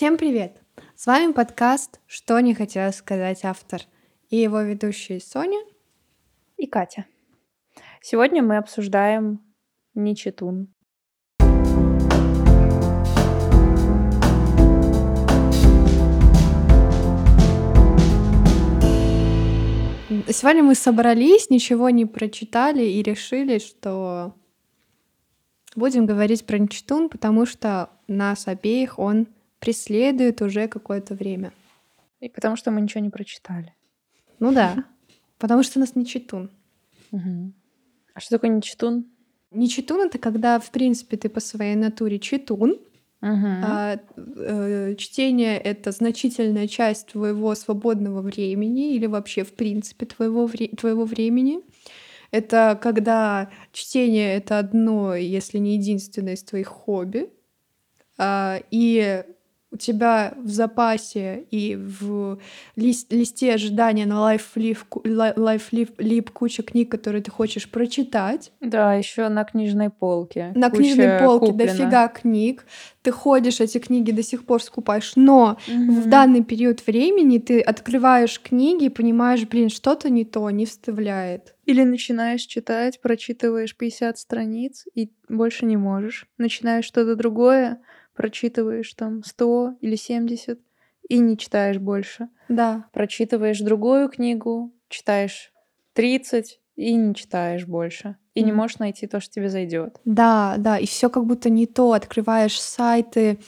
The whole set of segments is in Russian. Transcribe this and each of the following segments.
Всем привет! С вами подкаст «Что не хотела сказать автор» и его ведущие Соня и Катя. Сегодня мы обсуждаем Ничетун. Сегодня мы собрались, ничего не прочитали и решили, что будем говорить про Ничтун, потому что нас обеих он преследует уже какое-то время. И потому что мы ничего не прочитали. Ну да, потому что у нас не читун. Угу. А что такое не читун? Не читун это когда, в принципе, ты по своей натуре читун. Угу. А, э, чтение это значительная часть твоего свободного времени или вообще, в принципе, твоего, вре- твоего времени. Это когда чтение это одно, если не единственное из твоих хобби. А, и у тебя в запасе и в лист, листе ожидания на лайфлип лайфлип куча книг, которые ты хочешь прочитать. Да, еще на книжной полке. На куча книжной полке куплено. дофига книг. Ты ходишь, эти книги до сих пор скупаешь. Но Мгм. в данный период времени ты открываешь книги и понимаешь, блин, что-то не то, не вставляет. Или начинаешь читать, прочитываешь 50 страниц и больше не можешь. Начинаешь что-то другое, прочитываешь там 100 или 70 и не читаешь больше. Да. Прочитываешь другую книгу, читаешь 30 и не читаешь больше. И не Мгм. можешь найти то, что тебе зайдет. Да, да, и все как будто не то. Открываешь сайты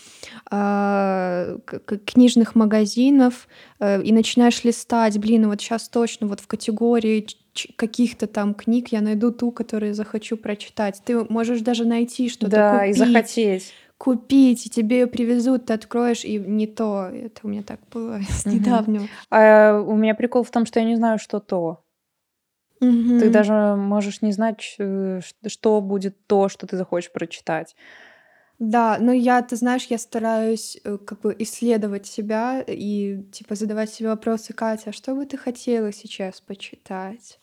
к- книжных магазинов э, и начинаешь листать. Блин, вот сейчас точно вот в категории каких-то там книг я найду ту, которую захочу прочитать. Ты можешь даже найти что-то да, и купить, захотеть. Купить, и тебе ее привезут, ты откроешь, и не то. Это у меня так было с недавнего. А у меня прикол в том, что я не знаю, что то. Ты даже можешь не знать, э, что будет то, что ты захочешь прочитать. Да, но я, ты знаешь, я стараюсь э, как бы исследовать себя и типа задавать себе вопросы, Катя, а что бы ты хотела сейчас почитать?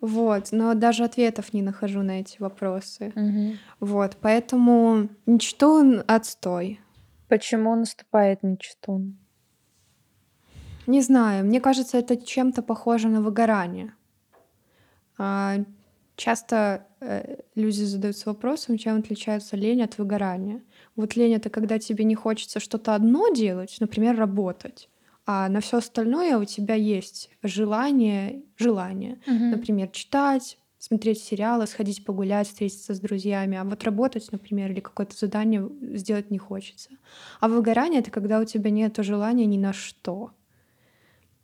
Вот, но даже ответов не нахожу на эти вопросы. Вот, поэтому Ничтун отстой. Почему наступает нечтун? Не знаю, мне кажется, это чем-то похоже на выгорание. А, часто э, люди задаются вопросом, чем отличается лень от выгорания. Вот лень это когда тебе не хочется что-то одно делать, например, работать, а на все остальное у тебя есть желание, желание, например, читать, смотреть сериалы, сходить погулять, встретиться с друзьями, а вот работать, например, или какое-то задание сделать не хочется. А выгорание это когда у тебя нет желания ни на что.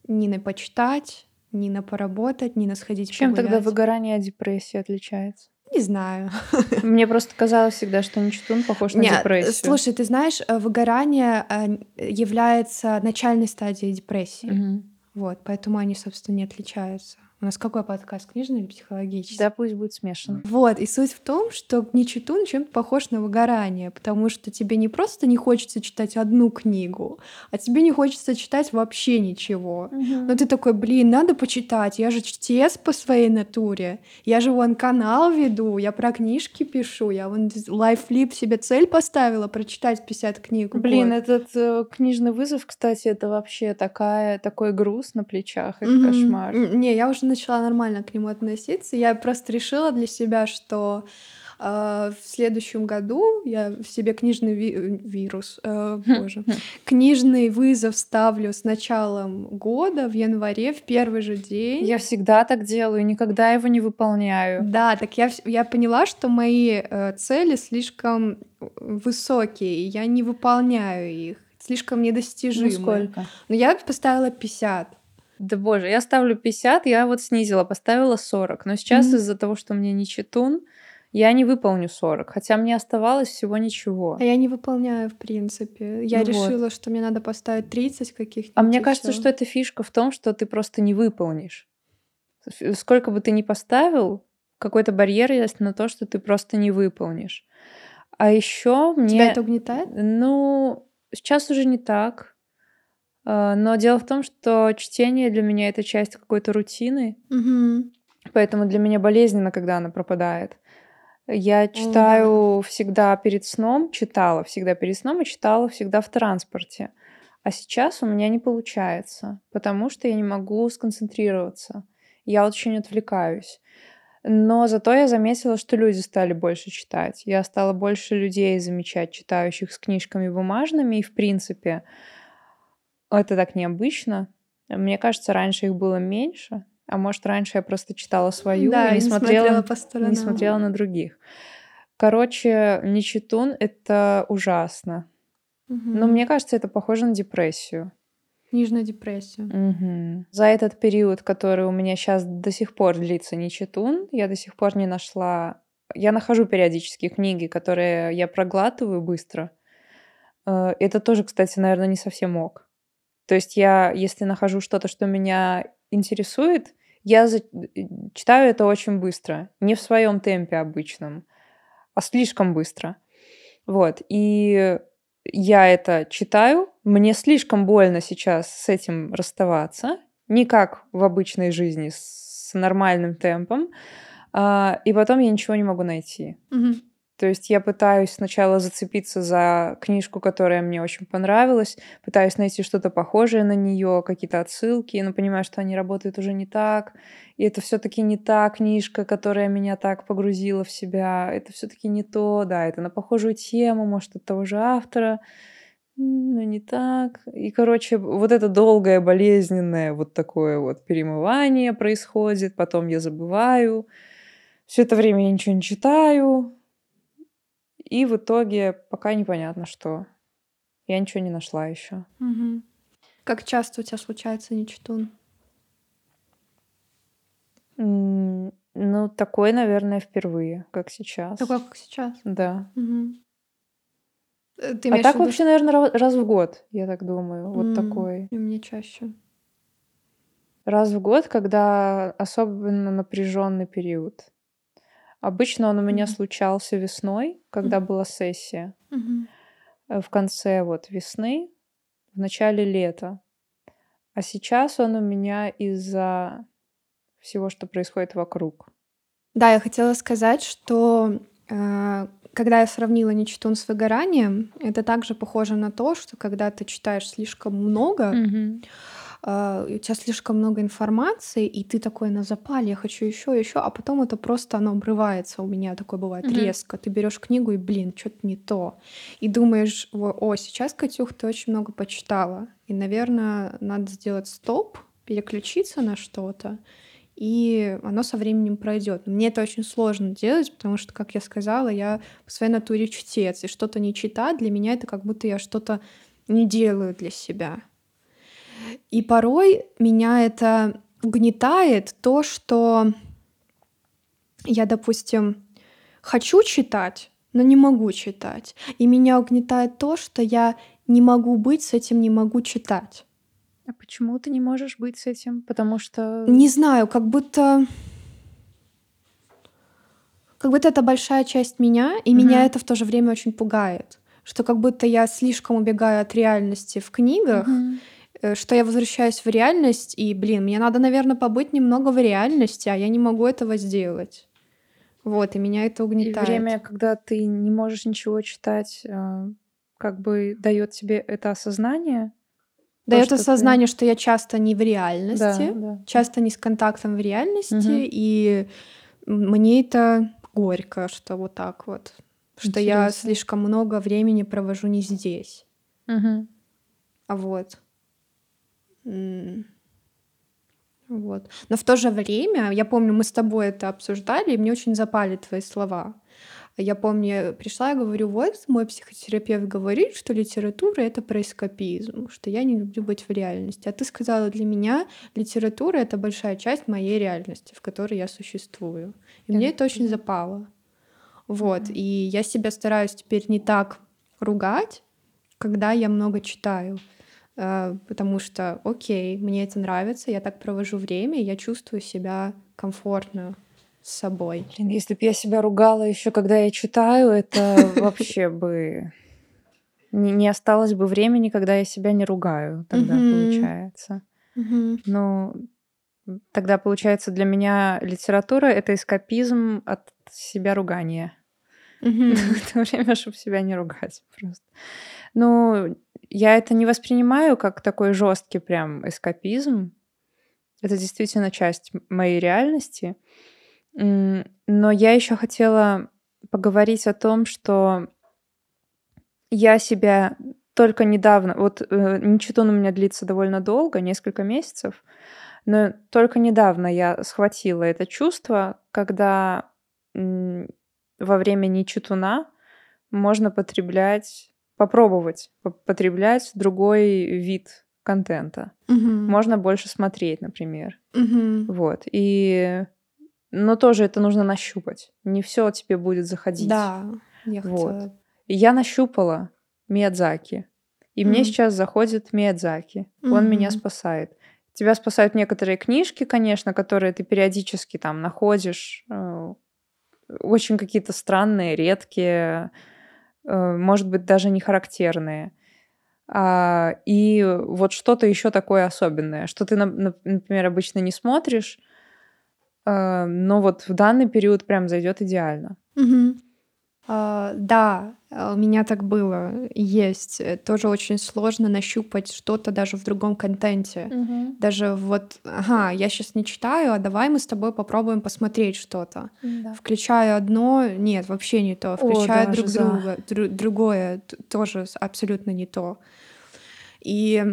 Ни на почитать, ни на поработать, ни на сходить Чем тогда погулять. выгорание от депрессии отличается? Не знаю. Мне просто казалось всегда, что нечтун похож на Не, депрессию. слушай, ты знаешь, э, выгорание э, является начальной стадией депрессии. Мгм. Вот, поэтому они, собственно, не отличаются. У нас какой подкаст, книжный или психологический? Да, пусть будет смешан. Вот, и суть в том, что нечитун чем-то похож на выгорание, потому что тебе не просто не хочется читать одну книгу, а тебе не хочется читать вообще ничего. Но ты такой, блин, надо почитать, я же чтец по своей натуре, я же вон канал веду, я про книжки пишу, я вон лайфлип себе цель поставила прочитать 50 книг. Блин, год. этот э, книжный вызов, кстати, это вообще такая, такой груз на плечах. Это Мгм. кошмар. Не, я уже начала нормально к нему относиться. Я просто решила для себя, что э, в следующем году я в себе книжный ви- вирус, э, боже, книжный вызов ставлю с началом года в январе в первый же день. Я всегда так делаю, никогда его не выполняю. Да, так я, я поняла, что мои э, цели слишком высокие, и я не выполняю их, слишком недостижимые. Ну, сколько? Но я поставила 50. Да боже, я ставлю 50, я вот снизила, поставила 40. Но сейчас Мгм. из-за того, что мне не читун, я не выполню 40. Хотя мне оставалось всего ничего. А я не выполняю, в принципе. Я вот. решила, что мне надо поставить 30 каких-нибудь. А мне и кажется, что эта фишка в том, что ты просто не выполнишь. Ф- Сколько бы ты ни поставил, какой-то барьер есть на то, что ты просто не выполнишь. А еще мне... Тебя это угнетает? Ну, сейчас уже не так. А, Но дело в том, что чтение для меня это часть какой-то рутины, Мгм. поэтому для меня болезненно, когда она пропадает. Я О да. читаю всегда перед сном, читала всегда перед сном и читала всегда в транспорте. А сейчас у меня не получается, потому что я не могу сконцентрироваться. Я очень отвлекаюсь. Но зато я заметила, что люди стали больше читать. Я стала больше людей замечать, читающих с книжками бумажными. И, в принципе, это так необычно. Мне кажется, раньше их было меньше. А может, раньше я просто читала свою Да, и не не смотрела смотрела, по не сторонам. смотрела на других. Короче, не читун— это ужасно. Но Мгм. мне кажется, это похоже на депрессию. Книжная депрессия. Мгм. За этот период, который у меня сейчас до сих пор длится не читун, я до сих пор не нашла... Я нахожу периодически книги, которые я проглатываю быстро. Э, Это тоже, кстати, наверное, не совсем ок. То есть я, если нахожу что-то, что меня интересует, я за- э, читаю это очень быстро. Не в своем темпе обычном, а слишком быстро. Вот. И я это читаю. Мне слишком больно сейчас с этим расставаться. Не как в обычной жизни с нормальным темпом. А, И потом я ничего не могу найти. Мгм. То есть я пытаюсь сначала зацепиться за книжку, которая мне очень понравилась, пытаюсь найти что-то похожее на нее, какие-то отсылки, но понимаю, что они работают уже не так, и это все-таки не та книжка, которая меня так погрузила в себя, это все-таки не то, да, это на похожую тему, может, от того же автора, но не так. И, короче, вот это долгое, болезненное вот такое вот перемывание происходит, потом я забываю, все это время я ничего не читаю, и в итоге пока непонятно что. Я ничего не нашла еще. Мгм. Как часто у тебя случается нечитун? Ну, такой, наверное, впервые, как сейчас. Такой, как сейчас? Да. Э, Ты А так виду, вообще, наверное, раз в год, я так думаю. Вот М, такой. и мне чаще. Раз в год, когда особенно напряженный период. Обычно он у меня Мгм. случался весной, когда Мгм. была сессия. Э, В конце вот весны, в начале лета. А сейчас он у меня из-за всего, что происходит вокруг. Да, я хотела сказать, что э, когда я сравнила нечитун с выгоранием, это также похоже на то, что когда ты читаешь слишком много, Мгм. А, у тебя слишком много информации, и ты такой на запале, я хочу еще, еще, а потом это просто оно обрывается. У меня такое бывает Мгм. резко. Ты берешь книгу и, блин, что-то не то. И думаешь, о, о, сейчас, Катюх, ты очень много почитала. И, наверное, надо сделать стоп, переключиться на что-то, и оно со временем пройдет. Мне это очень сложно делать, потому что, как я сказала, я по своей натуре чтец, и что-то не читать для меня это как будто я что-то не делаю для себя. И порой меня это угнетает то, что я, допустим, хочу читать, но не могу читать. И меня угнетает то, что я не могу быть с этим, не могу читать. А почему ты не можешь быть с этим? Потому что... Не знаю, как будто... Как будто это большая часть меня, и меня Мгм. это в то же время очень пугает. Что как будто я слишком убегаю от реальности в книгах, Мгм. Э, что я возвращаюсь в реальность, и, блин, мне надо, наверное, побыть немного в реальности, а я не могу этого сделать. Вот, и меня это И угнетает. время, когда ты не можешь ничего читать, а, как бы дает тебе это осознание. То, Дает что ты... осознание, что я часто не в Да, реальности, да. часто не с контактом в реальности, Мгм. и мне это горько, что вот так вот, что я Интересно. слишком много времени провожу не здесь, Мгм. а вот. Вот. Но в то же время, я помню, мы с тобой это обсуждали, и мне очень запали твои слова. Я помню, я пришла и говорю, вот мой психотерапевт говорит, что литература — это про эскапизм, что я не люблю быть в реальности. А ты сказала, для меня литература — это большая часть моей реальности, в которой я существую. И мне это очень запало. Вот. Мгм. И я себя стараюсь теперь не так ругать, когда я много читаю. Э, Потому что, окей, мне это нравится, я так провожу время, я чувствую себя комфортно с собой. Блин, если бы я себя ругала еще, когда я читаю, это вообще бы не, осталось бы времени, когда я себя не ругаю. Тогда получается. Ну, тогда получается для меня литература это эскапизм от себя ругания. В то время, чтобы себя не ругать просто. Ну, я это не воспринимаю как такой жесткий прям эскапизм. Это действительно часть моей реальности. Но я еще хотела поговорить о том, что я себя только недавно, вот э, у меня длится довольно долго, несколько месяцев, но только недавно я схватила это чувство, когда во время нечетуна можно потреблять, попробовать по- потреблять другой вид контента. Мгм. Можно больше смотреть, например. Мгм. Вот. И... Но тоже это нужно нащупать. Не все тебе будет заходить. Да, я Вот. хотела. Я нащупала Миядзаки. И мне Мгм. сейчас заходит Миядзаки. Он меня спасает. Тебя спасают некоторые книжки, конечно, которые ты периодически там находишь. э, Очень какие-то странные, редкие, может быть, даже не характерные. А, И вот что-то еще такое особенное, что ты, нап- нап- например, обычно не смотришь, э, но вот в данный период прям зайдет идеально. Мгм. А, да, а, у меня так было, есть. Э, Тоже очень сложно нащупать что-то даже в другом контенте. Даже вот, ага, я сейчас не читаю, а давай мы с тобой попробуем посмотреть что-то. Да. Включаю одно, нет, вообще не то. Включаю даже друг за. друга, дру- другое, тоже абсолютно не то. И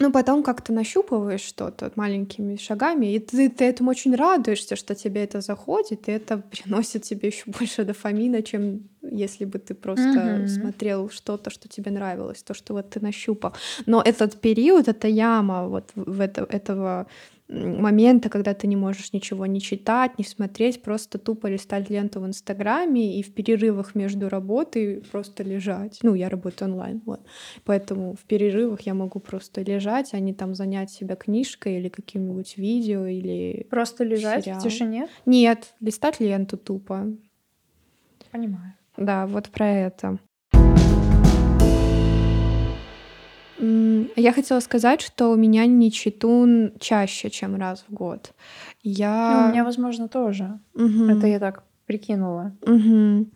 ну, потом как-то нащупываешь что-то маленькими шагами, и ты, ты этому очень радуешься, что тебе это заходит, и это приносит тебе еще больше дофамина, чем если бы ты просто Мгм. смотрел что-то, что тебе нравилось, то, что вот ты нащупал. Но этот период, эта яма вот в это, этого момента, когда ты не можешь ничего не читать, не смотреть, просто тупо листать ленту в Инстаграме и в перерывах между работой просто лежать. Ну, я работаю онлайн, вот. Поэтому в перерывах я могу просто лежать, а не там занять себя книжкой или каким-нибудь видео или Просто лежать сериал. в тишине? Нет, листать ленту тупо. Понимаю. Да, вот про это. Я хотела сказать, что у меня не читун чаще, чем раз в год. Ну, у Я... меня, возможно, тоже. Мгм. Это я так прикинула. Мгм.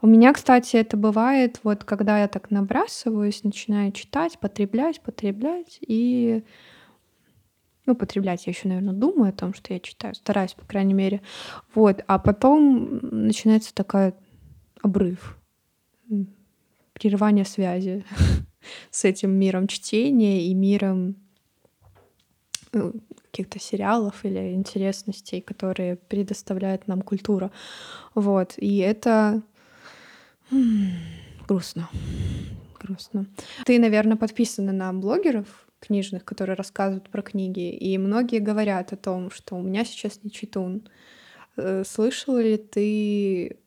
У меня, кстати, это бывает, вот когда я так набрасываюсь, начинаю читать, потреблять, потреблять, и, ну, потреблять я еще, наверное, думаю о том, что я читаю, стараюсь, по крайней мере. Вот, а потом начинается такая обрыв, прерывание связи с этим миром чтения и миром э, каких-то сериалов или интересностей, которые предоставляет нам культура. Вот. И это грустно. Грустно. Ты, наверное, подписана на блогеров книжных, которые рассказывают про книги, и многие говорят о том, что у меня сейчас не читун. Э, Слышала ли ты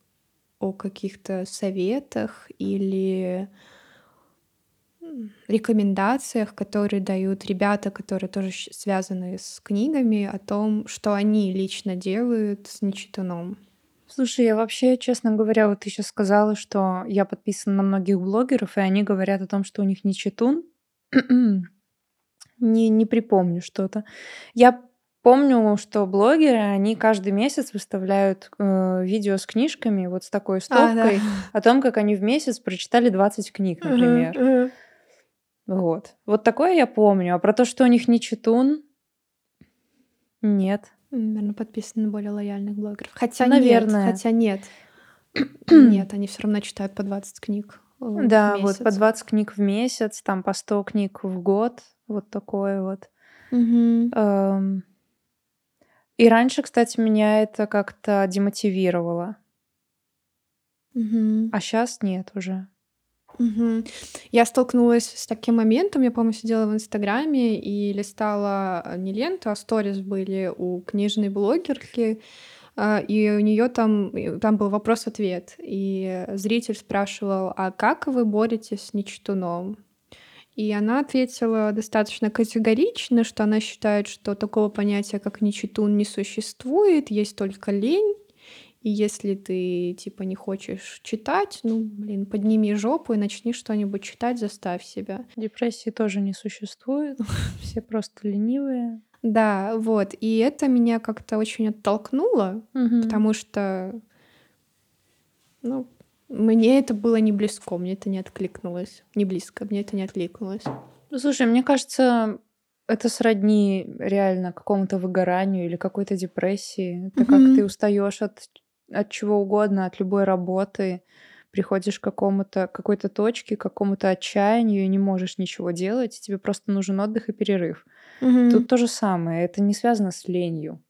о каких-то советах или рекомендациях, которые дают ребята, которые тоже связаны с книгами, о том, что они лично делают с нечитуном? Слушай, я вообще, честно говоря, вот ты сейчас сказала, что я подписана на многих блогеров, и они говорят о том, что у них не читун. не, не припомню что-то. Я помню, что блогеры, они каждый месяц выставляют э, видео с книжками, вот с такой А, да. стопкой, о том, как они в месяц прочитали 20 книг, например. Вот. Вот такое я помню. А про то, что у них не читун, нет. Наверное, подписаны на более лояльных блогеров. Хотя Наверное. нет, хотя нет. Нет, они все равно читают по 20 книг э, Да, вот по месяц. 20 книг в месяц, там по 100 книг в год, вот такое вот. Эм, И раньше, кстати, меня это как-то демотивировало, а сейчас нет уже. Мгм. Я столкнулась с таким моментом. Я, помню, сидела в Инстаграме и листала э, не ленту, а сторис были у книжной блогерки. а, И у нее там, там был вопрос-ответ. И зритель спрашивал, а как вы боретесь с нечтуном? И она ответила достаточно категорично, что она считает, что такого понятия, как нечитун, не существует, есть только лень. И если ты, типа, не хочешь читать, ну, блин, подними жопу и начни что-нибудь читать, заставь себя. Депрессии тоже не существует, все просто ленивые. Да, вот. И это меня как-то очень оттолкнуло, потому что Ну, мне это было не близко, мне это не откликнулось. Не близко, мне это не откликнулось. Ну, слушай, мне кажется, это сродни реально какому-то выгоранию или какой-то депрессии. Это как Мгм. ты устаешь от, от чего угодно, от любой работы, приходишь к какому-то какой-то точке, к какому-то отчаянию и не можешь ничего делать, тебе просто нужен отдых и перерыв. Мгм. Тут то же самое. Это не связано с ленью.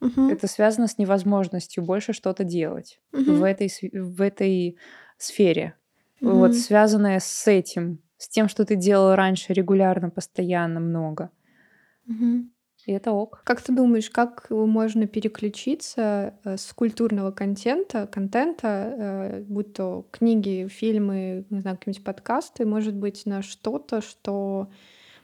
Мгм. Это связано с невозможностью больше что-то делать в Мгм. этой, в этой сфере. Вот Мгм. связанное с этим, с тем, что ты делал раньше регулярно, постоянно, много. Мгм. И это ок. Как ты думаешь, как можно переключиться э, с культурного контента, контента, э, будь то книги, фильмы, не знаю, какие-нибудь подкасты, может быть, на что-то, что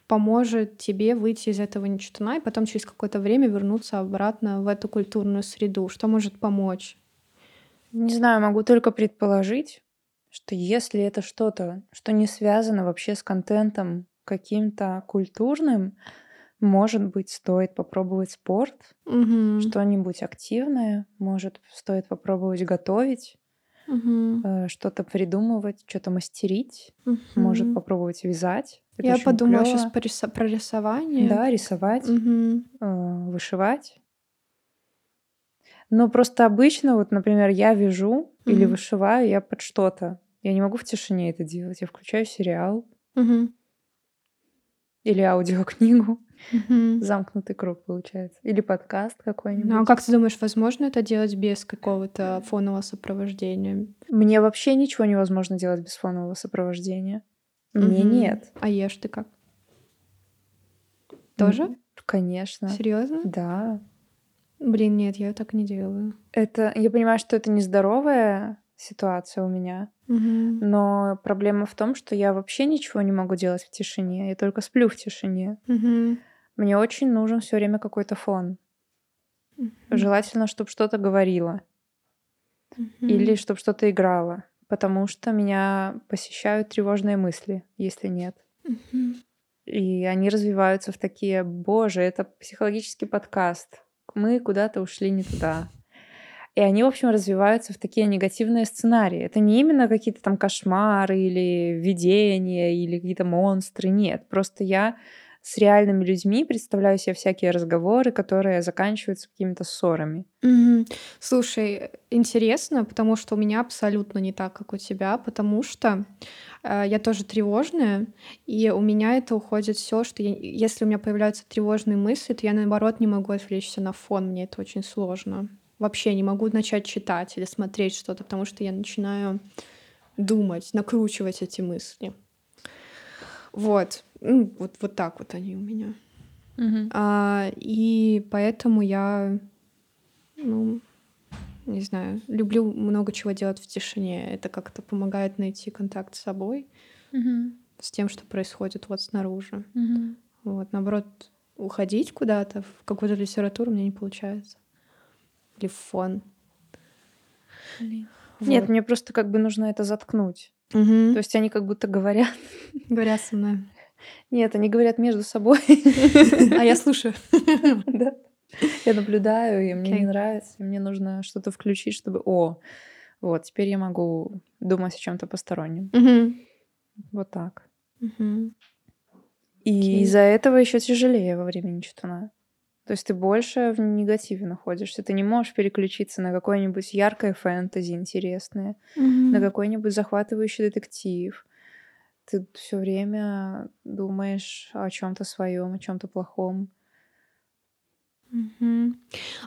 поможет тебе выйти из этого ничтона и потом через какое-то время вернуться обратно в эту культурную среду? Что может помочь? Не знаю, могу только предположить, что если это что-то, что не связано вообще с контентом каким-то культурным, может быть, стоит попробовать спорт, Мгм. что-нибудь активное, может, стоит попробовать готовить, э, что-то придумывать, что-то мастерить, может Мгм. попробовать вязать. Это Я подумала клёво. сейчас про рисование. Да, рисовать, э, вышивать. Но просто обычно, вот, например, я вяжу или Мгм. вышиваю, я под что-то. Я не могу в тишине это делать. Я включаю сериал Мгм. Или аудиокнигу. Мгм. Замкнутый круг получается. Или подкаст Ну, а какой-нибудь. как ты думаешь, возможно это делать без какого-то фонового сопровождения? Мне вообще ничего невозможно делать без фонового сопровождения. Мне нет. А ешь ты как? Тоже? Конечно. Серьезно? Да. Блин, нет, я так не делаю. Это, я понимаю, что это нездоровая ситуация у меня, Мгм. но проблема в том, что я вообще ничего не могу делать в тишине, я только сплю в тишине. Мгм. Мне очень нужен все время какой-то фон. Мгм. Желательно, чтобы что-то говорило или Мгм. чтобы что-то играло, потому что меня посещают тревожные мысли, если нет. Мгм. И они развиваются в такие, боже, это психологический подкаст, мы куда-то ушли не туда. И они, в общем, развиваются в такие негативные сценарии. Это не именно какие-то там кошмары или видения или какие-то монстры. Нет, просто я с реальными людьми представляю себе всякие разговоры, которые заканчиваются какими-то ссорами. Мгм. Слушай, интересно, потому что у меня абсолютно не так, как у тебя, потому что э, я тоже тревожная, и у меня это уходит все, что я- если у меня появляются тревожные мысли, то я наоборот не могу отвлечься на фон, мне это очень сложно. Вообще не могу начать читать или смотреть что-то, потому что я начинаю думать, накручивать эти мысли. Вот, ну, вот, вот так вот они у меня. А, и поэтому я, ну, не знаю, люблю много чего делать в тишине. Это как-то помогает найти контакт с собой, с тем, что происходит вот снаружи. Вот, наоборот, уходить куда-то в какую-то литературу мне не получается. Или в фон. Нет, Вот. мне просто как бы нужно это заткнуть. Мгм. То есть они как будто говорят. Говорят со мной. Нет, они говорят между собой. А я слушаю. Да. Я наблюдаю, и мне не нравится, мне нужно что-то включить, чтобы, о, вот, теперь я могу думать о чем-то постороннем. Вот так. И из-за этого еще тяжелее во время ничтона. То есть ты больше в негативе находишься. Ты не можешь переключиться на какое-нибудь яркое фэнтези интересное, на Мгм. какой-нибудь захватывающий детектив. Ты все время думаешь о чем-то своем, о чем-то плохом. Мгм.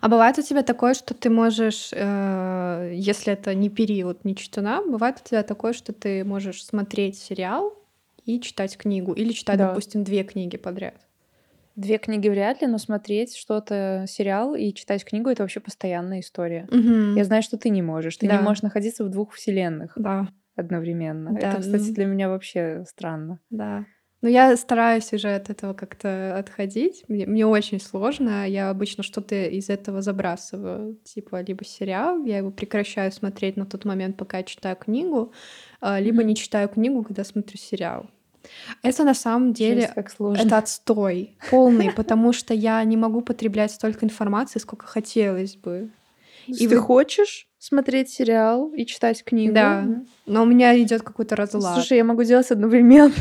А бывает у тебя такое, что ты можешь, э, если это не период ничтона, бывает у тебя такое, что ты можешь смотреть сериал и читать книгу, или читать, Да. допустим, две книги подряд? Две книги вряд ли, но смотреть что-то, сериал и читать книгу это вообще постоянная история. Мгм. Я знаю, что ты не можешь. Ты Да. не можешь находиться в двух вселенных Да, одновременно. Да, это, кстати, ну. для меня вообще странно. да. Но я стараюсь уже от этого как-то отходить. Мне, мне очень сложно. Я обычно что-то из этого забрасываю. Типа либо сериал, я его прекращаю смотреть на тот момент, пока я читаю книгу, а, либо Мгм. не читаю книгу, когда смотрю сериал. Это на самом деле Жесть. Это отстой полный, потому что я не могу потреблять столько информации, сколько хотелось бы. И ты хочешь смотреть сериал и читать книгу. Да, но у меня идет какой-то разлад. Слушай, я могу делать одновременно.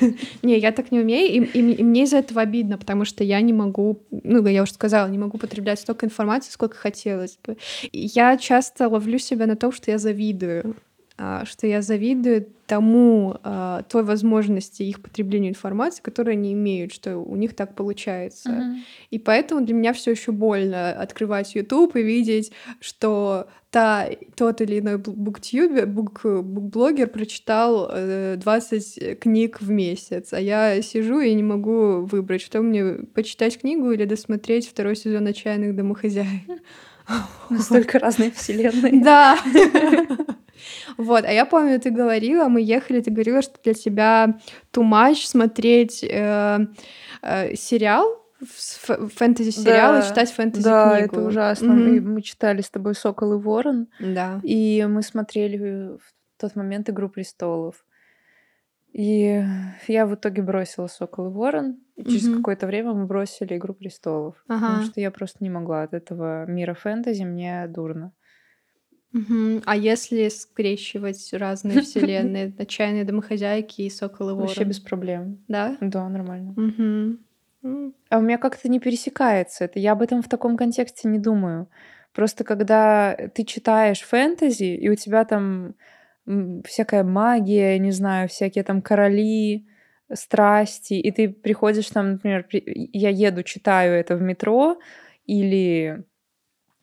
Не, я так не умею, и, и, и мне из-за этого обидно, потому что я не могу, ну, я уже сказала, не могу потреблять столько информации, сколько хотелось бы. Я часто ловлю себя на том, что я завидую. А, что я завидую тому, а, той возможности их потребления информации, которую они имеют, что у них так получается. Uh-huh. И поэтому для меня все еще больно открывать YouTube и видеть, что та, тот или иной буктюбер, бук, букблогер прочитал 20 э, книг в месяц, а я сижу и не могу выбрать, что мне почитать книгу или досмотреть второй сезон «Отчаянных домохозяек». Настолько разные вселенные. Да. Вот, а я помню, ты говорила, мы ехали, ты говорила, что для тебя much смотреть э, э, сериал, фэнтези-сериал да, и читать фэнтези-книгу. Да, это ужасно. Mm-hmm. Мы, мы читали с тобой «Сокол и ворон», да. и мы смотрели в тот момент «Игру престолов». И я в итоге бросила «Сокол и ворон», и через mm-hmm. какое-то время мы бросили «Игру престолов», ага. потому что я просто не могла от этого мира фэнтези, мне дурно. Мгм. А если скрещивать разные вселенные, отчаянные домохозяйки и сокол и Вообще без проблем. Да? Да, нормально. Мгм. А у меня как-то не пересекается это. Я об этом в таком контексте не думаю. Просто когда ты читаешь фэнтези, и у тебя там всякая магия, не знаю, всякие там короли, страсти, и ты приходишь там, например, я еду, читаю это в метро, или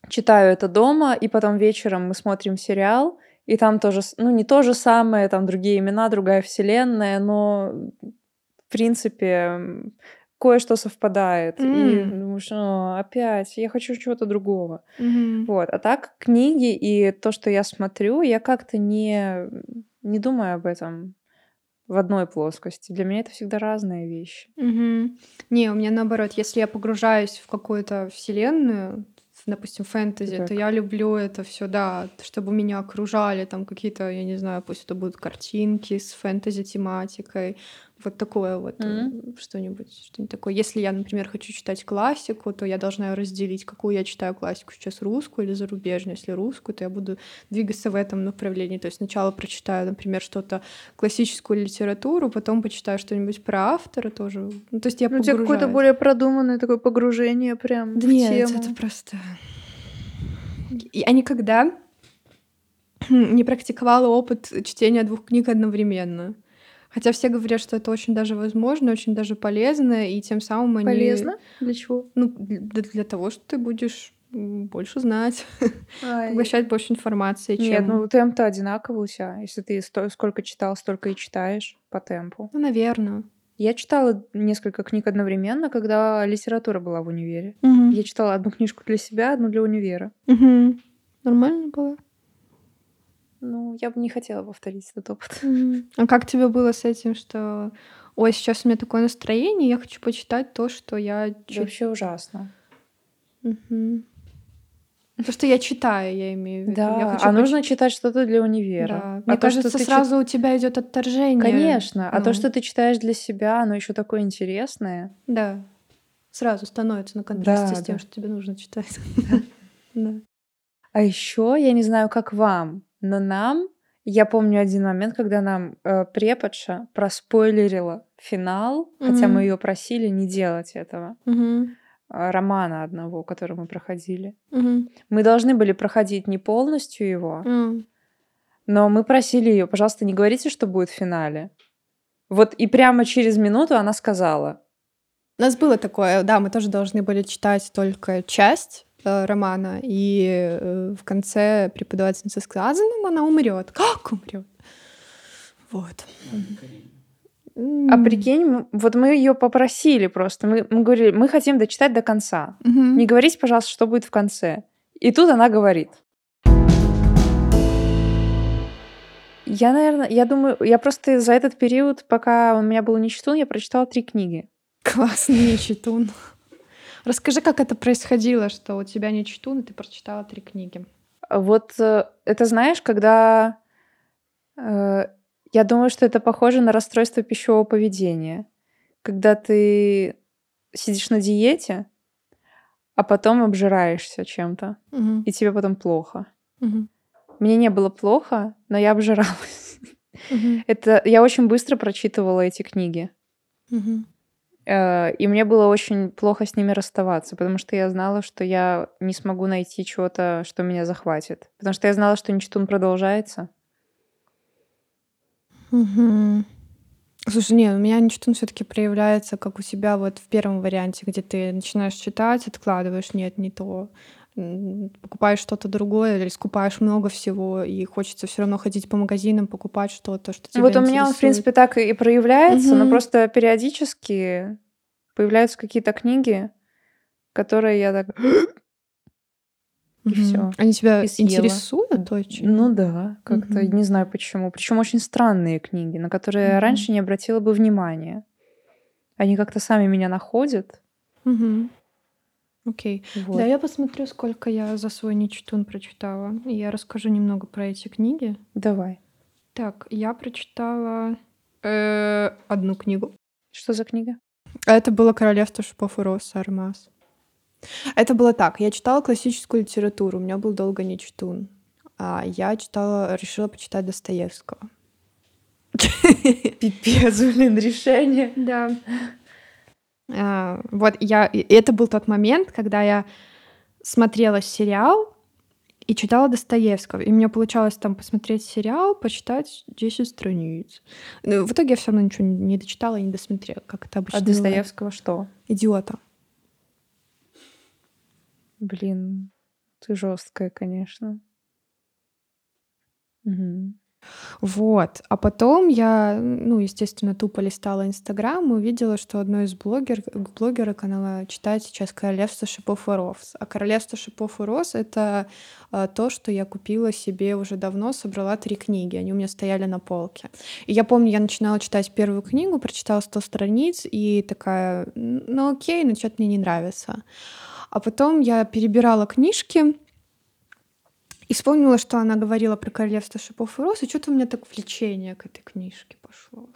читаю это дома, и потом вечером мы смотрим сериал, и там тоже, ну, не то же самое, там другие имена, другая вселенная, но, в принципе, кое-что совпадает. Mm. И думаешь, ну, опять, я хочу чего-то другого. Mm-hmm. Вот. А так, книги и то, что я смотрю, я как-то не, не думаю об этом в одной плоскости. Для меня это всегда разные вещи. Угу. Не, у меня наоборот, если я погружаюсь в какую-то вселенную, допустим, фэнтези, так. то я люблю это все, да, чтобы меня окружали там какие-то, я не знаю, пусть это будут картинки с фэнтези тематикой, вот такое вот mm-hmm. что-нибудь, что-нибудь такое. Если я, например, хочу читать классику, то я должна разделить, какую я читаю классику сейчас, русскую или зарубежную. Если русскую, то я буду двигаться в этом направлении. То есть сначала прочитаю, например, что-то классическую литературу, потом почитаю что-нибудь про автора тоже. Ну, то есть я ну, у тебя какое-то более продуманное такое погружение прям да в нет, тему. это просто... Я никогда не практиковала опыт чтения двух книг одновременно. Хотя все говорят, что это очень даже возможно, очень даже полезно, и тем самым они... Полезно? Для чего? Ну, для, для того, что ты будешь больше знать, поглощать больше информации, чем... Нет, ну темп-то одинаковый у тебя. Если ты сто... сколько читал, столько и читаешь по темпу. Ну, наверное. Я читала несколько книг одновременно, когда литература была в универе. Угу. Я читала одну книжку для себя, одну для универа. Угу. Нормально было? Ну, я бы не хотела повторить этот опыт. А как тебе было с этим, что ой, сейчас у меня такое настроение, я хочу почитать то, что я... Чуть... Вообще ужасно. Угу. То, что я читаю, я имею в виду. Да, я хочу а поч... нужно читать что-то для универа. Да. А Мне то, кажется, что сразу чит... у тебя идет отторжение. Конечно. Ну. А то, ну. что ты читаешь для себя, оно еще такое интересное. Да. Сразу становится на контрасте да, с тем, да. что тебе нужно читать. Да. А еще я не знаю, как вам, но нам, я помню один момент, когда нам э, преподша проспойлерила финал, mm-hmm. хотя мы ее просили не делать этого. Mm-hmm. Романа одного, который мы проходили. Mm-hmm. Мы должны были проходить не полностью его, mm. но мы просили ее, пожалуйста, не говорите, что будет в финале. Вот и прямо через минуту она сказала. У нас было такое, да, мы тоже должны были читать только часть романа, и э, в конце преподавательница сказала, ну, она умрет. Как умрет? Вот. А прикинь, вот мы ее попросили просто. Мы, мы говорили, мы хотим дочитать до конца. Угу. Не говорите, пожалуйста, что будет в конце. И тут она говорит. Я, наверное, я думаю, я просто за этот период, пока у меня был нечтун, я прочитала три книги. Классный нечтун. Расскажи, как это происходило, что у тебя не читун, и ты прочитала три книги. Вот э, это знаешь, когда э, я думаю, что это похоже на расстройство пищевого поведения. Когда ты сидишь на диете, а потом обжираешься чем-то, Мгм. и тебе потом плохо. Мгм. Мне не было плохо, но я обжиралась. Мгм. Это я очень быстро прочитывала эти книги. Мгм. Э, и мне было очень плохо с ними расставаться, потому что я знала, что я не смогу найти чего-то, что меня захватит. Потому что я знала, что Ничтун продолжается. Мгм. Слушай, не, у меня Ничтун все таки проявляется, как у тебя вот в первом варианте, где ты начинаешь читать, откладываешь, нет, не то, покупаешь что-то другое или скупаешь много всего, и хочется все равно ходить по магазинам, покупать что-то, что тебя вот у меня он, в принципе, так и проявляется, но Мгм. просто периодически появляются какие-то книги, которые я так... И Мгм. все. Они тебя И съела. интересуют очень? Ну да, как-то Мгм. не знаю почему. Причем очень странные книги, на которые я Мгм. раньше не обратила бы внимания. Они как-то сами меня находят. Мгм. Окей. Вот. Да, я посмотрю, сколько я за свой Ничтун прочитала. И я расскажу немного про эти книги. Давай. Так, я прочитала э, одну книгу. Что за книга? Это было «Королевство шипов и роз» Армаз. Это было так. Я читала классическую литературу. У меня был долго Ничтун. А я читала, решила почитать Достоевского. Пипец, блин, решение. Да. А, вот я... Это был тот момент, когда я смотрела сериал и читала Достоевского. И у меня получалось там посмотреть сериал, почитать 10 страниц. Ну, в итоге я все равно ничего не дочитала и не досмотрела, как это обычно А бывает. Достоевского что? Идиота. Блин, ты жесткая, конечно. Мгм. Вот. А потом я, ну, естественно, тупо листала Инстаграм и увидела, что одной из блогер, блогерок, она читает сейчас «Королевство шипов и роз». А «Королевство шипов и роз» — это а, то, что я купила себе уже давно, собрала три книги. Они у меня стояли на полке. И я помню, я начинала читать первую книгу, прочитала 100 страниц и такая, «Н- ну окей, но что-то мне не нравится. А потом я перебирала книжки, и вспомнила, что она говорила про королевство шипов и роз, и что-то у меня так влечение к этой книжке пошло.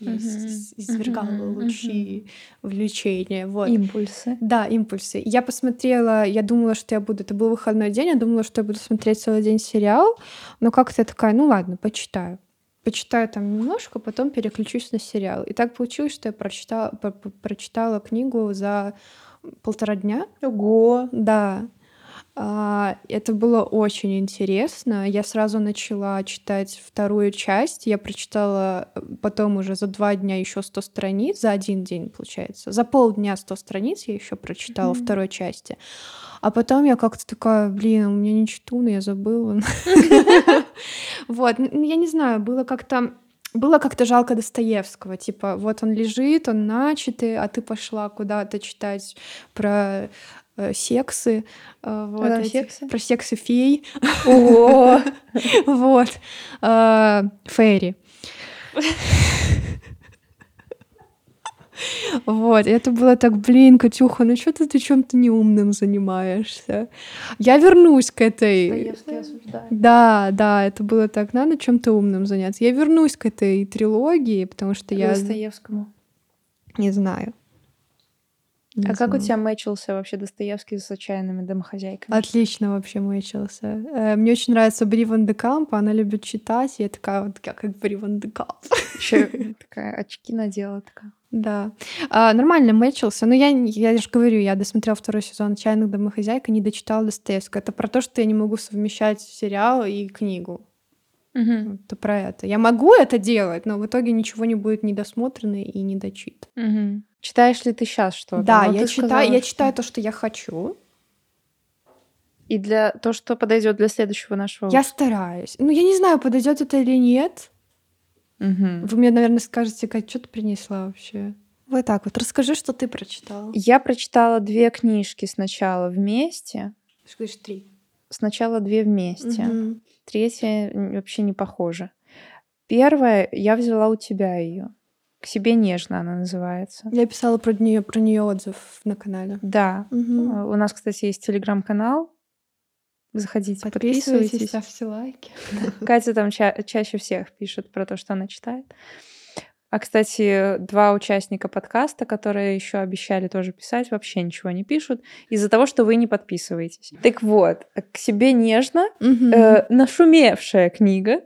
Я извергала Мгм. лучи влечения. Вот. Импульсы. Да, импульсы. Я посмотрела, я думала, что я буду... Это был выходной день, я думала, что я буду смотреть целый день сериал, но как-то я такая, ну ладно, почитаю. Почитаю там немножко, потом переключусь на сериал. И так получилось, что я прочитала, про- про- прочитала книгу за полтора дня. Ого. Да. А, Это было очень интересно. Я сразу начала читать вторую часть. Я прочитала э, потом уже за два дня еще 100 страниц, за один день, получается. За полдня 100 страниц я еще прочитала Мгм. второй части. А потом я как-то такая, блин, у меня не чтун, я забыла. Вот, н- я не знаю, было как-то было как-то жалко Достоевского, типа, вот он лежит, он начатый, а ты пошла куда-то читать про сексы, э, вот там эти- сексы? про сексы фей, Ого. вот, э, фейри. Вот, и это было так, блин, Катюха, ну что ты чем-то неумным занимаешься? Я вернусь к этой... Да, да, это было так, надо чем-то умным заняться. Я вернусь к этой трилогии, потому что я Достоевскому. не знаю. Не А как у знаю. тебя мэчился вообще Достоевский с отчаянными домохозяйками? Отлично вообще мэчился. Э, Мне очень нравится Бри Ван де Камп, она любит читать, и я такая вот, как, как Бри Ван де Камп. Еще такая очки надела такая. Да. А, нормально мэчился. Но я, я же говорю, я досмотрела второй сезон «Отчаянных домохозяек» и не дочитала Достоевского. Это про то, что я не могу совмещать сериал и книгу. Мгм. Это про это. Я могу это делать, но в итоге ничего не будет недосмотрено и недочитано. Мгм. Читаешь ли ты сейчас что-то? Да, Ну, я читаю, сказала, я что- читаю то, что я хочу. И для то, что подойдет для следующего нашего. Я стараюсь. Ну, я не знаю, подойдет это или нет. Мгм. Вы мне, наверное, скажете, Кать, что ты принесла вообще? Вот так вот. Расскажи, что ты прочитала. Я прочитала две книжки сначала вместе. Ты говоришь три. Сначала две вместе. Мгм. Третья вообще не похожа. Первая я взяла у тебя ее. К себе нежно она называется. Я писала про нее, про нее отзыв на канале. Да. Э, У нас, кстати, есть телеграм-канал. Заходите, Подписывайтесь, подписывайтесь. ставьте лайки. Катя там ча- чаще всех пишет про то, что она читает. А, кстати, два участника подкаста, которые еще обещали тоже писать, вообще ничего не пишут из-за того, что вы не подписываетесь. Так вот, к себе нежно, Мгм. э, нашумевшая книга,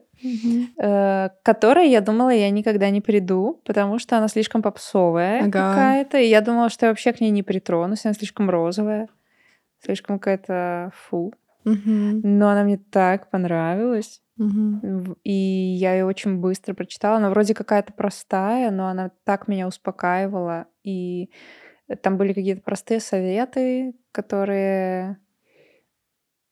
Э, к которой я думала, я никогда не приду, потому что она слишком попсовая Ага. какая-то, и я думала, что я вообще к ней не притронусь, она слишком розовая, слишком какая-то фу. Мгм. Но она мне так понравилась. В- И я ее очень быстро прочитала. Она вроде какая-то простая, но она так меня успокаивала. И там были какие-то простые советы, которые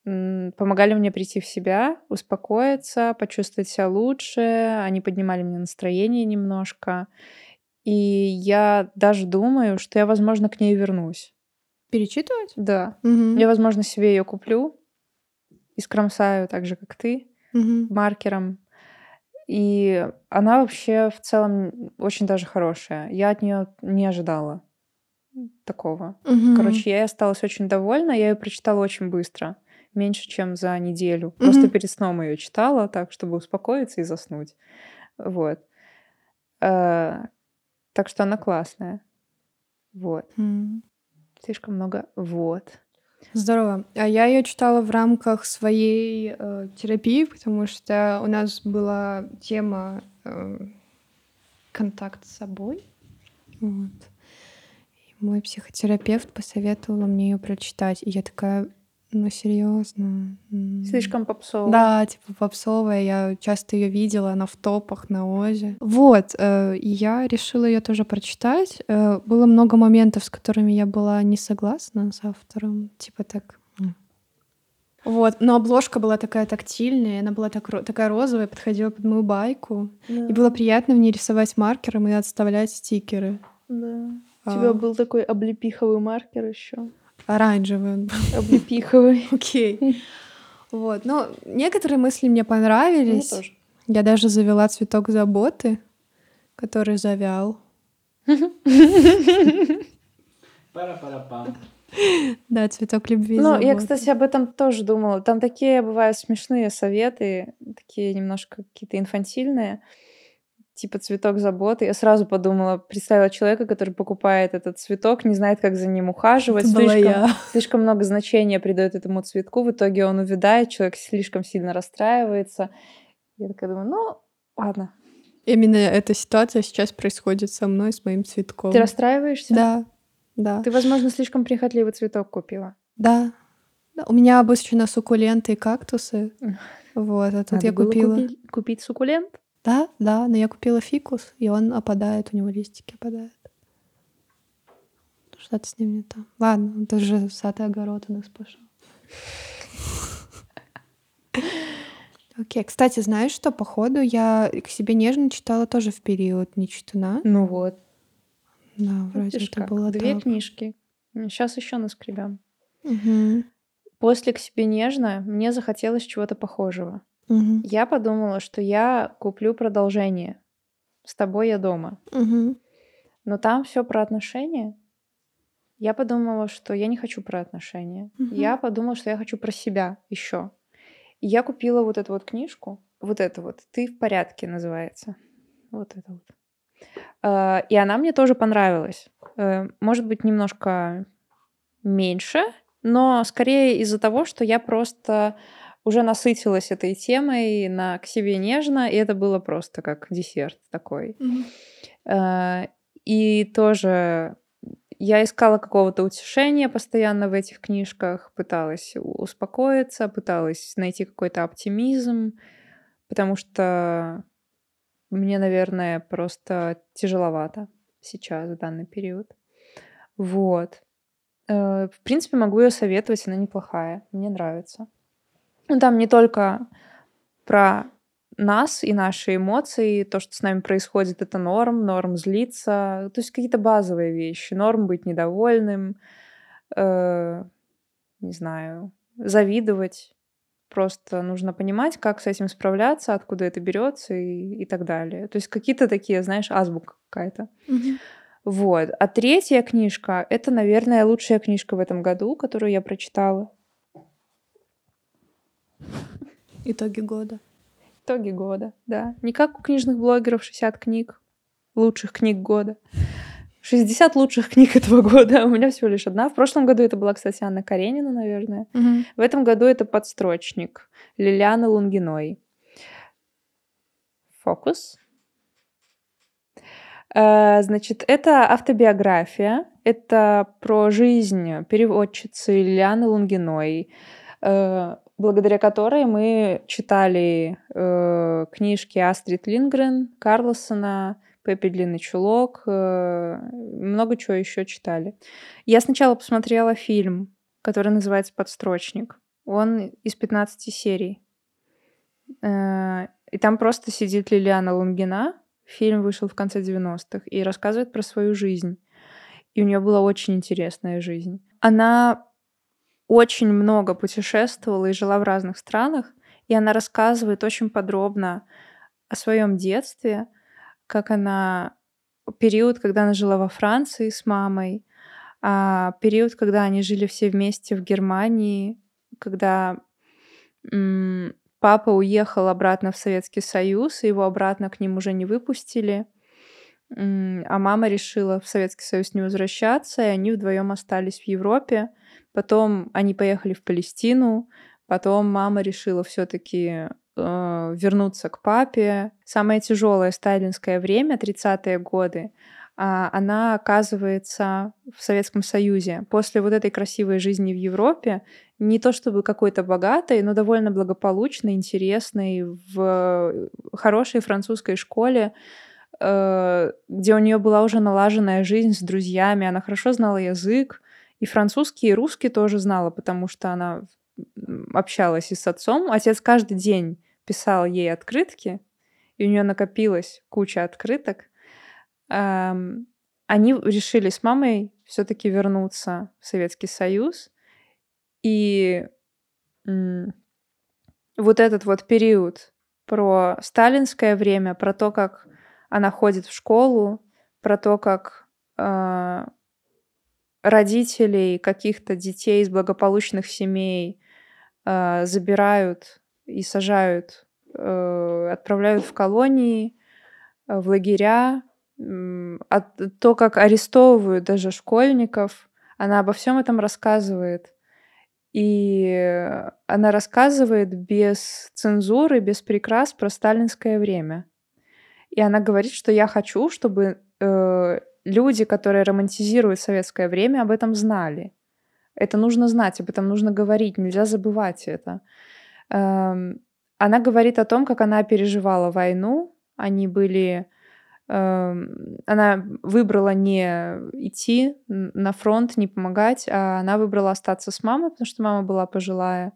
помогали мне прийти в себя, успокоиться, почувствовать себя лучше. Они поднимали мне настроение немножко. И я даже думаю, что я, возможно, к ней вернусь. Перечитывать? Да. Мгм. Я, возможно, себе ее куплю и скромсаю так же, как ты Мгм. маркером. И она вообще в целом очень даже хорошая. Я от нее не ожидала такого. Мгм. Короче, я осталась очень довольна. Я ее прочитала очень быстро. Меньше, чем за неделю. Просто Мгм. перед сном ее читала, так, чтобы успокоиться и заснуть. Вот. Э, Так что она классная. Вот. М. Слишком много вот. Здорово. А я ее читала в рамках своей э, терапии, потому что у нас была тема э, контакт с собой. Вот. И мой психотерапевт посоветовала мне ее прочитать. И я такая, ну серьезно. Слишком попсово. Да, типа попсовая. Я часто ее видела, она в топах на Озе. Вот, э, я решила ее тоже прочитать. Э, было много моментов, с которыми я была не согласна с автором. Типа так. Вот, но обложка была такая тактильная, она была так, такая розовая, подходила под мою байку. Да, И было приятно в ней рисовать маркером и отставлять стикеры. да. У А. тебя был такой облепиховый маркер еще. Оранжевый он был. Облепиховый. Окей. Вот, ну, некоторые мысли мне понравились. тоже. Я даже завела цветок заботы, который завял. Пара-пара-пам. Да, цветок любви. Ну, я, кстати, об этом тоже думала. Там такие бывают смешные советы, такие немножко какие-то инфантильные, типа цветок заботы. Я сразу подумала, представила человека, который покупает этот цветок, не знает, как за ним ухаживать, Это слишком, я. слишком много значения придает этому цветку, в итоге он увядает, человек слишком сильно расстраивается. Я такая думаю, ну, ладно. Именно эта ситуация сейчас происходит со мной, с моим цветком. Ты расстраиваешься? Да, да, Ты, возможно, слишком прихотливый цветок купила. да. Да, У меня обычно суккуленты и кактусы. Вот, а тут Надо я купила. купи- купить суккулент. Да, да, но я купила фикус, и он опадает, у него листики опадают. Что-то с ним не то. Ладно, это же сад и огород у нас пошел. Окей, кстати, знаешь что, походу, я к себе нежно читала тоже в период нечитуна. Ну вот. Да, вроде Видишь это как, было Две так. книжки. Сейчас еще наскребем. Мгм, После к себе нежно мне захотелось чего-то похожего. Мгм, Я подумала, что я куплю продолжение. С тобой я дома. мгм, Но там все про отношения. Я подумала, что я не хочу про отношения. Мгм. Я подумала, что я хочу про себя еще. И я купила вот эту вот книжку. Вот эту вот. Ты в порядке называется. Вот это вот. А, И она мне тоже понравилась. Э, Может быть, немножко меньше, но скорее из-за того, что я просто уже насытилась этой темой на к себе нежно, и это было просто как десерт такой. Э, И тоже я искала какого-то утешения постоянно в этих книжках, пыталась успокоиться, пыталась найти какой-то оптимизм, потому что мне, наверное, просто тяжеловато сейчас в данный период. Вот. Э, В принципе, могу ее советовать, она неплохая, мне нравится. Ну, там не только про нас и наши эмоции, то, что с нами происходит, это норм, норм злиться, то есть какие-то базовые вещи, норм быть недовольным, э, не знаю, завидовать. Просто нужно понимать, как с этим справляться, откуда это берется и, и так далее. То есть какие-то такие, знаешь, азбука какая-то. Вот. А третья книжка — это, наверное, лучшая книжка в этом году, которую я прочитала. Итоги года. Итоги года, да. Не как у книжных блогеров 60 книг. лучших книг года. 60 лучших книг этого года. У меня всего лишь одна. В прошлом году это была, кстати, Анна Каренина, наверное. Мгм. В этом году это «Подстрочник» Лилианы Лунгиной. Фокус. Э, Значит, это автобиография. Это про жизнь переводчицы Лилианы Лунгиной, э, благодаря которой мы читали э, книжки Астрид Лингрен, Карлосона, Пеппи Длинный Чулок, э, много чего еще читали. Я сначала посмотрела фильм, который называется «Подстрочник». Он из 15 серий. Э, И там просто сидит Лилиана Лунгина. Фильм вышел в конце 90-х и рассказывает про свою жизнь. И у нее была очень интересная жизнь. Она очень много путешествовала и жила в разных странах. И она рассказывает очень подробно о своем детстве, как она период, когда она жила во Франции с мамой, а период, когда они жили все вместе в Германии, когда папа уехал обратно в Советский Союз, и его обратно к ним уже не выпустили, а мама решила в Советский Союз не возвращаться, и они вдвоем остались в Европе. Потом они поехали в Палестину, потом мама решила все-таки вернуться к папе. Самое тяжелое сталинское время, 30-е годы, а, она оказывается в Советском Союзе. После вот этой красивой жизни в Европе, не то чтобы какой-то богатой, но довольно благополучной, интересной, в хорошей французской школе, э, где у нее была уже налаженная жизнь с друзьями, она хорошо знала язык, и французский, и русский тоже знала, потому что она общалась и с отцом. Отец каждый день писал ей открытки, и у нее накопилась куча открыток. Они решили с мамой все-таки вернуться в Советский Союз. И вот этот вот период про сталинское время, про то, как она ходит в школу, про то, как а, родителей каких-то детей из благополучных семей а, забирают и сажают, э, отправляют в колонии, э, в лагеря, м, от- то, как арестовывают даже школьников, она обо всем этом рассказывает. И она рассказывает без цензуры, без прикрас про сталинское время. И она говорит, что я хочу, чтобы э, люди, которые романтизируют советское время, об этом знали. Это нужно знать, об этом нужно говорить, нельзя забывать это. Эм, Она говорит о том, как она переживала войну. Они были... эм, Она выбрала не идти на фронт, не помогать, а она выбрала остаться с мамой, потому что мама была пожилая.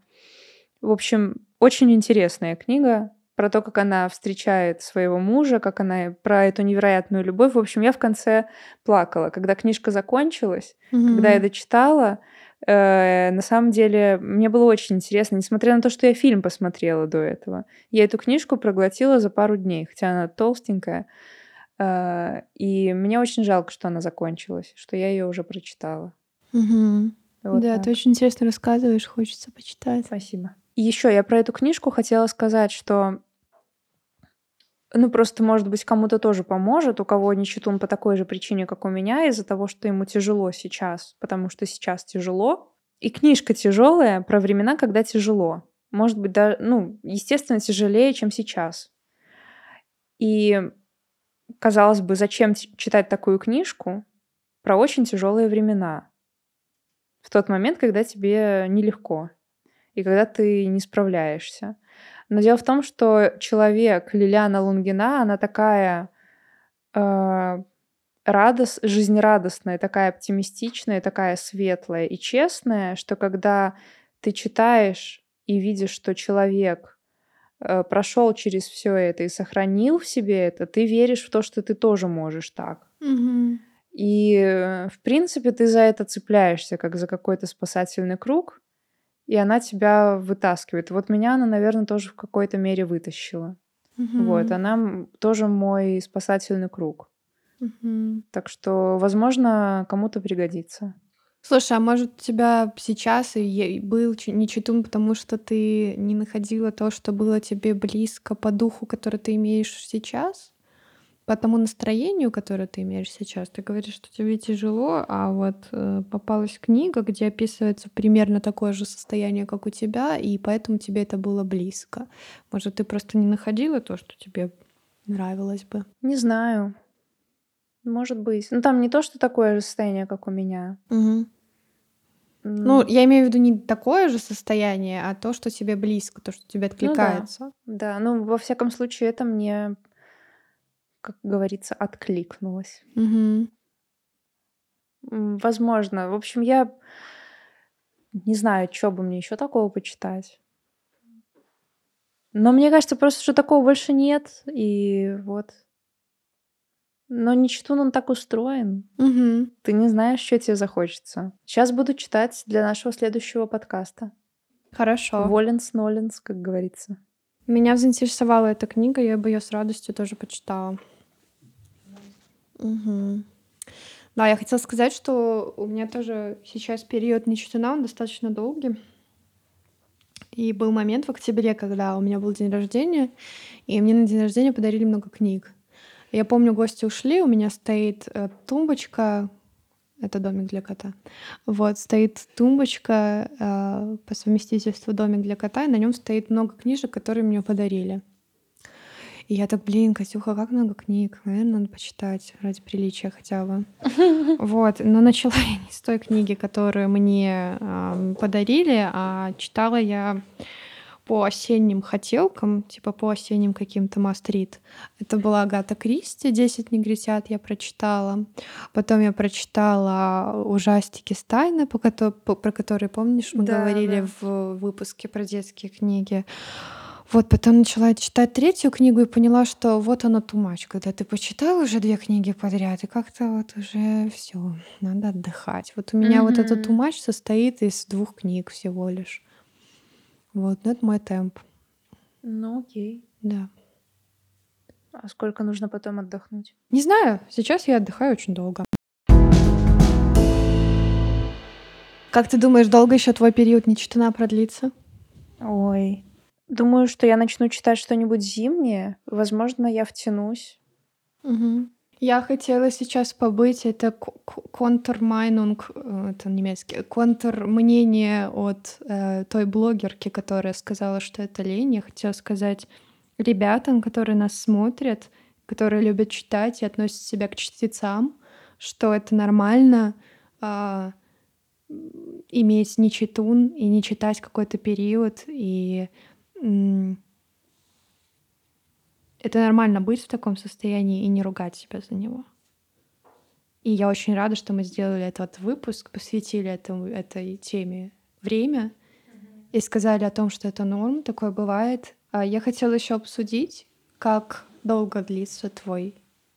В общем, очень интересная книга про то, как она встречает своего мужа, как она про эту невероятную любовь. В общем, я в конце плакала, когда книжка закончилась, когда я дочитала. э, на самом деле, мне было очень интересно, несмотря на то, что я фильм посмотрела до этого. Я эту книжку проглотила за пару дней, хотя она толстенькая. Э, и мне очень жалко, что она закончилась, что я ее уже прочитала. Мгм. Вот Да, так. ты очень интересно рассказываешь, хочется почитать. Спасибо. Еще я про эту книжку хотела сказать, что ну, просто, может быть, кому-то тоже поможет, у кого не читун по такой же причине, как у меня, из-за того, что ему тяжело сейчас, потому что сейчас тяжело. И книжка тяжелая про времена, когда тяжело. Может быть, даже, ну, естественно, тяжелее, чем сейчас. И, казалось бы, зачем читать такую книжку про очень тяжелые времена? В тот момент, когда тебе нелегко и когда ты не справляешься. Но дело в том, что человек Лилиана Лунгина, она такая э, радос, жизнерадостная, такая оптимистичная, такая светлая и честная, что когда ты читаешь и видишь, что человек э, прошел через все это и сохранил в себе это, ты веришь в то, что ты тоже можешь так. Мгм. И, э, в принципе, ты за это цепляешься, как за какой-то спасательный круг, и она тебя вытаскивает. Вот меня она, наверное, тоже в какой-то мере вытащила. Вот, Мгм. она тоже мой спасательный круг. Мгм. Так что, возможно, кому-то пригодится. Слушай, а может у тебя сейчас и был чи- не читун, потому что ты не находила то, что было тебе близко по духу, который ты имеешь сейчас? По тому настроению, которое ты имеешь сейчас, ты говоришь, что тебе тяжело, а вот э, попалась книга, где описывается примерно такое же состояние, как у тебя, и поэтому тебе это было близко. Может, ты просто не находила то, что тебе нравилось бы? Не знаю. Может быть. Ну, там не то, что такое же состояние, как у меня. Угу. Ну, я имею в виду не такое же состояние, а то, что тебе близко, то, что тебе откликается. Ну, да. да, ну, во всяком случае, это мне как говорится, откликнулась. Угу. Возможно. В общем, я не знаю, что бы мне еще такого почитать. Но мне кажется, просто, что такого больше нет. И вот. Но не читун он так устроен. Угу. Ты не знаешь, что тебе захочется. Сейчас буду читать для нашего следующего подкаста. Хорошо. Воленс, Ноленс, как говорится. Меня заинтересовала эта книга, я бы ее с радостью тоже почитала. Угу. Да, я хотела сказать, что у меня тоже сейчас период нечитана, он достаточно долгий. И был момент в октябре, когда у меня был день рождения, и мне на день рождения подарили много книг. Я помню, гости ушли, у меня стоит э, тумбочка, это домик для кота. Вот, стоит тумбочка э, по совместительству домик для кота, и на нем стоит много книжек, которые мне подарили. И я так, блин, Катюха, как много книг, наверное, надо почитать ради приличия хотя бы. Вот, но начала я не с той книги, которую мне э, подарили, а читала я по осенним хотелкам, типа по осенним каким-то мастрит. Это была Агата Кристи «Десять негритят» я прочитала. Потом я прочитала ужастики Стайна, по, про которые, помнишь, мы да, говорили да. в выпуске про детские книги. Вот, потом начала читать третью книгу и поняла, что вот оно тумач, когда ты почитал уже две книги подряд, и как-то вот уже все, надо отдыхать. Вот у меня mm-hmm. вот этот тумач состоит из двух книг всего лишь. Вот, ну это мой темп. Ну окей. Да. А сколько нужно потом отдохнуть? Не знаю. Сейчас я отдыхаю очень долго. Как ты думаешь, долго еще твой период нечитана продлится? Ой, Думаю, что я начну читать что-нибудь зимнее. Возможно, я втянусь. Угу. Я хотела сейчас побыть, это контрмайнунг, э, это немецкий, контр мнение от э, той блогерки, которая сказала, что это лень. Я хотела сказать ребятам, которые нас смотрят, которые любят читать и относят себя к чтецам, что это нормально э, иметь не читун и не читать какой-то период, и это нормально быть в таком состоянии и не ругать себя за него. И я очень рада, что мы сделали этот выпуск, посвятили этому, этой теме время и сказали о том, что это норм, такое бывает. А я хотела еще обсудить, как долго длится твой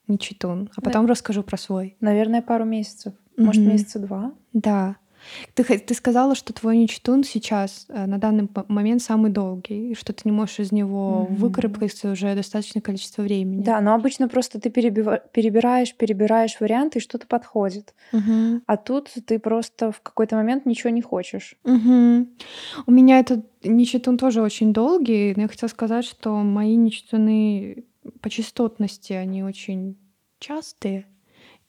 нечитун, а потом да. расскажу про свой. Наверное, пару месяцев. Может, mm-hmm. месяца два. Да. Ты, ты сказала, что твой ничтун сейчас э, на данный момент самый долгий, и что ты не можешь из него mm-hmm. выкарабкаться уже достаточное количество времени. Да, но обычно просто ты перебива- перебираешь, перебираешь варианты, и что-то подходит. Mm-hmm. А тут ты просто в какой-то момент ничего не хочешь. Mm-hmm. У меня этот ничтун тоже очень долгий, но я хотела сказать, что мои ничтуны по частотности, они очень частые,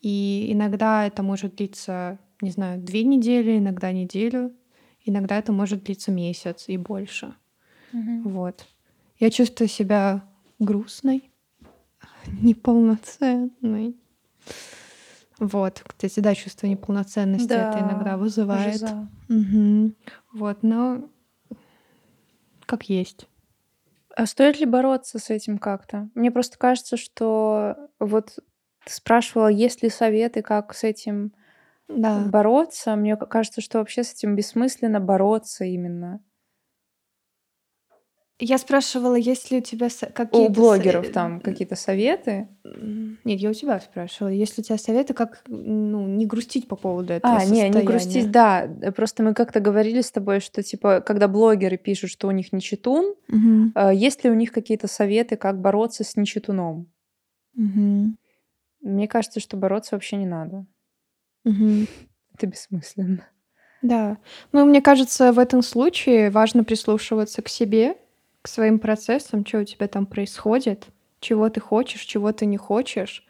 и иногда это может длиться не знаю, две недели, иногда неделю, иногда это может длиться месяц и больше. Угу. Вот. Я чувствую себя грустной, неполноценной. Вот, кстати, да, чувство неполноценности да, это иногда вызывает. Угу. Вот, но как есть. А стоит ли бороться с этим как-то? Мне просто кажется, что вот ты спрашивала, есть ли советы, как с этим да. бороться. Мне кажется, что вообще с этим бессмысленно бороться именно. Я спрашивала, есть ли у тебя какие-то... У блогеров со... там какие-то советы? Нет, я у тебя спрашивала. Есть ли у тебя советы, как ну, не грустить по поводу этого А, состояния? не, не грустить, да. Просто мы как-то говорили с тобой, что, типа, когда блогеры пишут, что у них нечитун, угу. есть ли у них какие-то советы, как бороться с нечитуном? Угу. Мне кажется, что бороться вообще не надо. Угу. Это бессмысленно. Да. Ну, мне кажется, в этом случае важно прислушиваться к себе, к своим процессам, что у тебя там происходит, чего ты хочешь, чего ты не хочешь.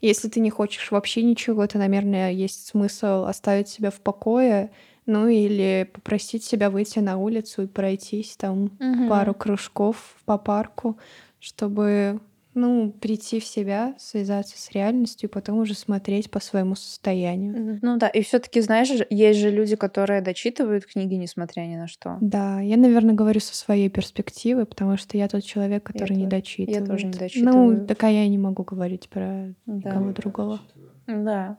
Если ты не хочешь вообще ничего, то, наверное, есть смысл оставить себя в покое, ну или попросить себя выйти на улицу и пройтись там Мгм. пару кружков по парку, чтобы, ну, прийти в себя, связаться с реальностью потом уже смотреть по своему состоянию. Ну да, и все-таки, знаешь, же, есть же люди, которые дочитывают книги, несмотря ни на что. Да, я, наверное, говорю со своей перспективы, потому что я тот человек, Я который не тоже. дочитывает. Я тоже не Ну, дочитываю. так а я не могу говорить про Да. никого другого. Да.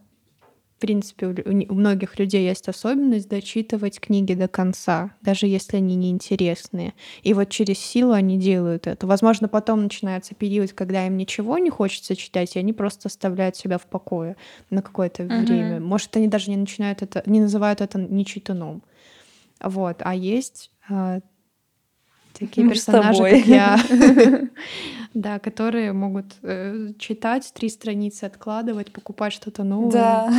В принципе, у, многих людей есть особенность дочитывать книги до конца, даже если они неинтересные. И вот через силу они делают это. Возможно, потом начинается период, когда им ничего не хочется читать, и они просто оставляют себя в покое на какое-то Мгм. время. Может, они даже не начинают это, не называют это нечитаном. Вот. А есть а, такие Мы с персонажи, как я, да, которые могут э, читать три страницы, откладывать, покупать что-то новое. Да.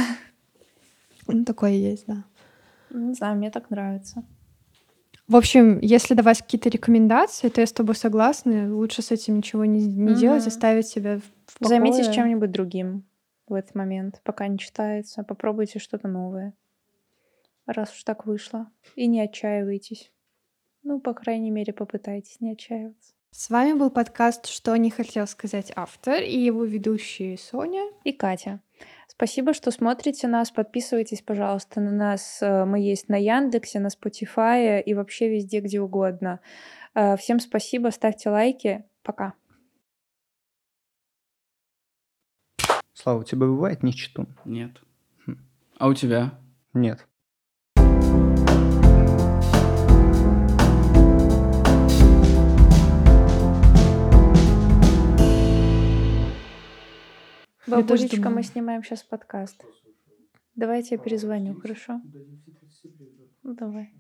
Ну, такое есть, да. Не знаю, мне так нравится. В общем, если давать какие-то рекомендации, то я с тобой согласна. Лучше с этим ничего не, не делать, Мгм. оставить себя в покое. Займитесь чем-нибудь другим в этот момент, пока не читается. Попробуйте что-то новое. Раз уж так вышло. И не отчаивайтесь. Ну, по крайней мере, попытайтесь не отчаиваться. С вами был подкаст «Что не хотел сказать автор» и его ведущие Соня. И Катя. Спасибо, что смотрите нас. Подписывайтесь, пожалуйста, на нас. Э, Мы есть на Яндексе, на Spotify и вообще везде, где угодно. Э, Всем спасибо, ставьте лайки. Пока. Слава, у тебя бывает нечитун? Нет. Хм. А у тебя? Нет. Бабулечка, мы думала. снимаем сейчас подкаст. Давайте я перезвоню, хорошо? Ну, давай.